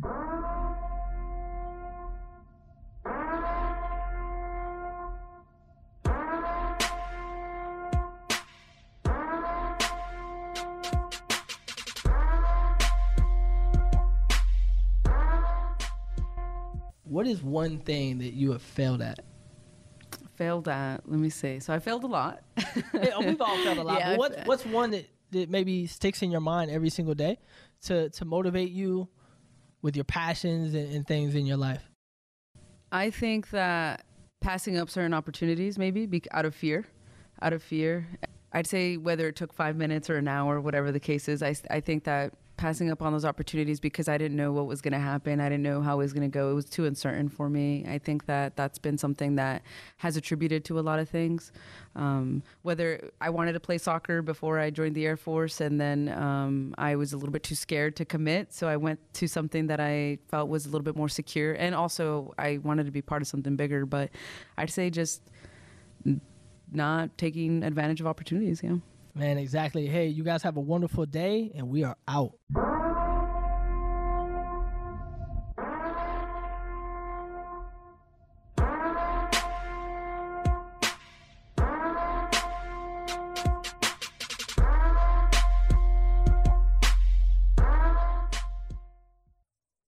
What is one thing that you have failed at? Failed at. Let me see. So I failed a lot. Yeah, we've all failed a lot. Yeah, what, what's one that, that maybe sticks in your mind every single day to, to motivate you with your passions and, and things in your life? I think that passing up certain opportunities, maybe be, out of fear, out of fear. I'd say whether it took five minutes or an hour, whatever the case is, I, I think that passing up on those opportunities because I didn't know what was going to happen. I didn't know how it was going to go. It was too uncertain for me. I think that that's been something that has attributed to a lot of things. Um, whether I wanted to play soccer before I joined the Air Force, and then um, I was a little bit too scared to commit, so I went to something that I felt was a little bit more secure, and also I wanted to be part of something bigger. But I'd say just not taking advantage of opportunities. You know. Man, exactly. Hey, you guys have a wonderful day, and we are out.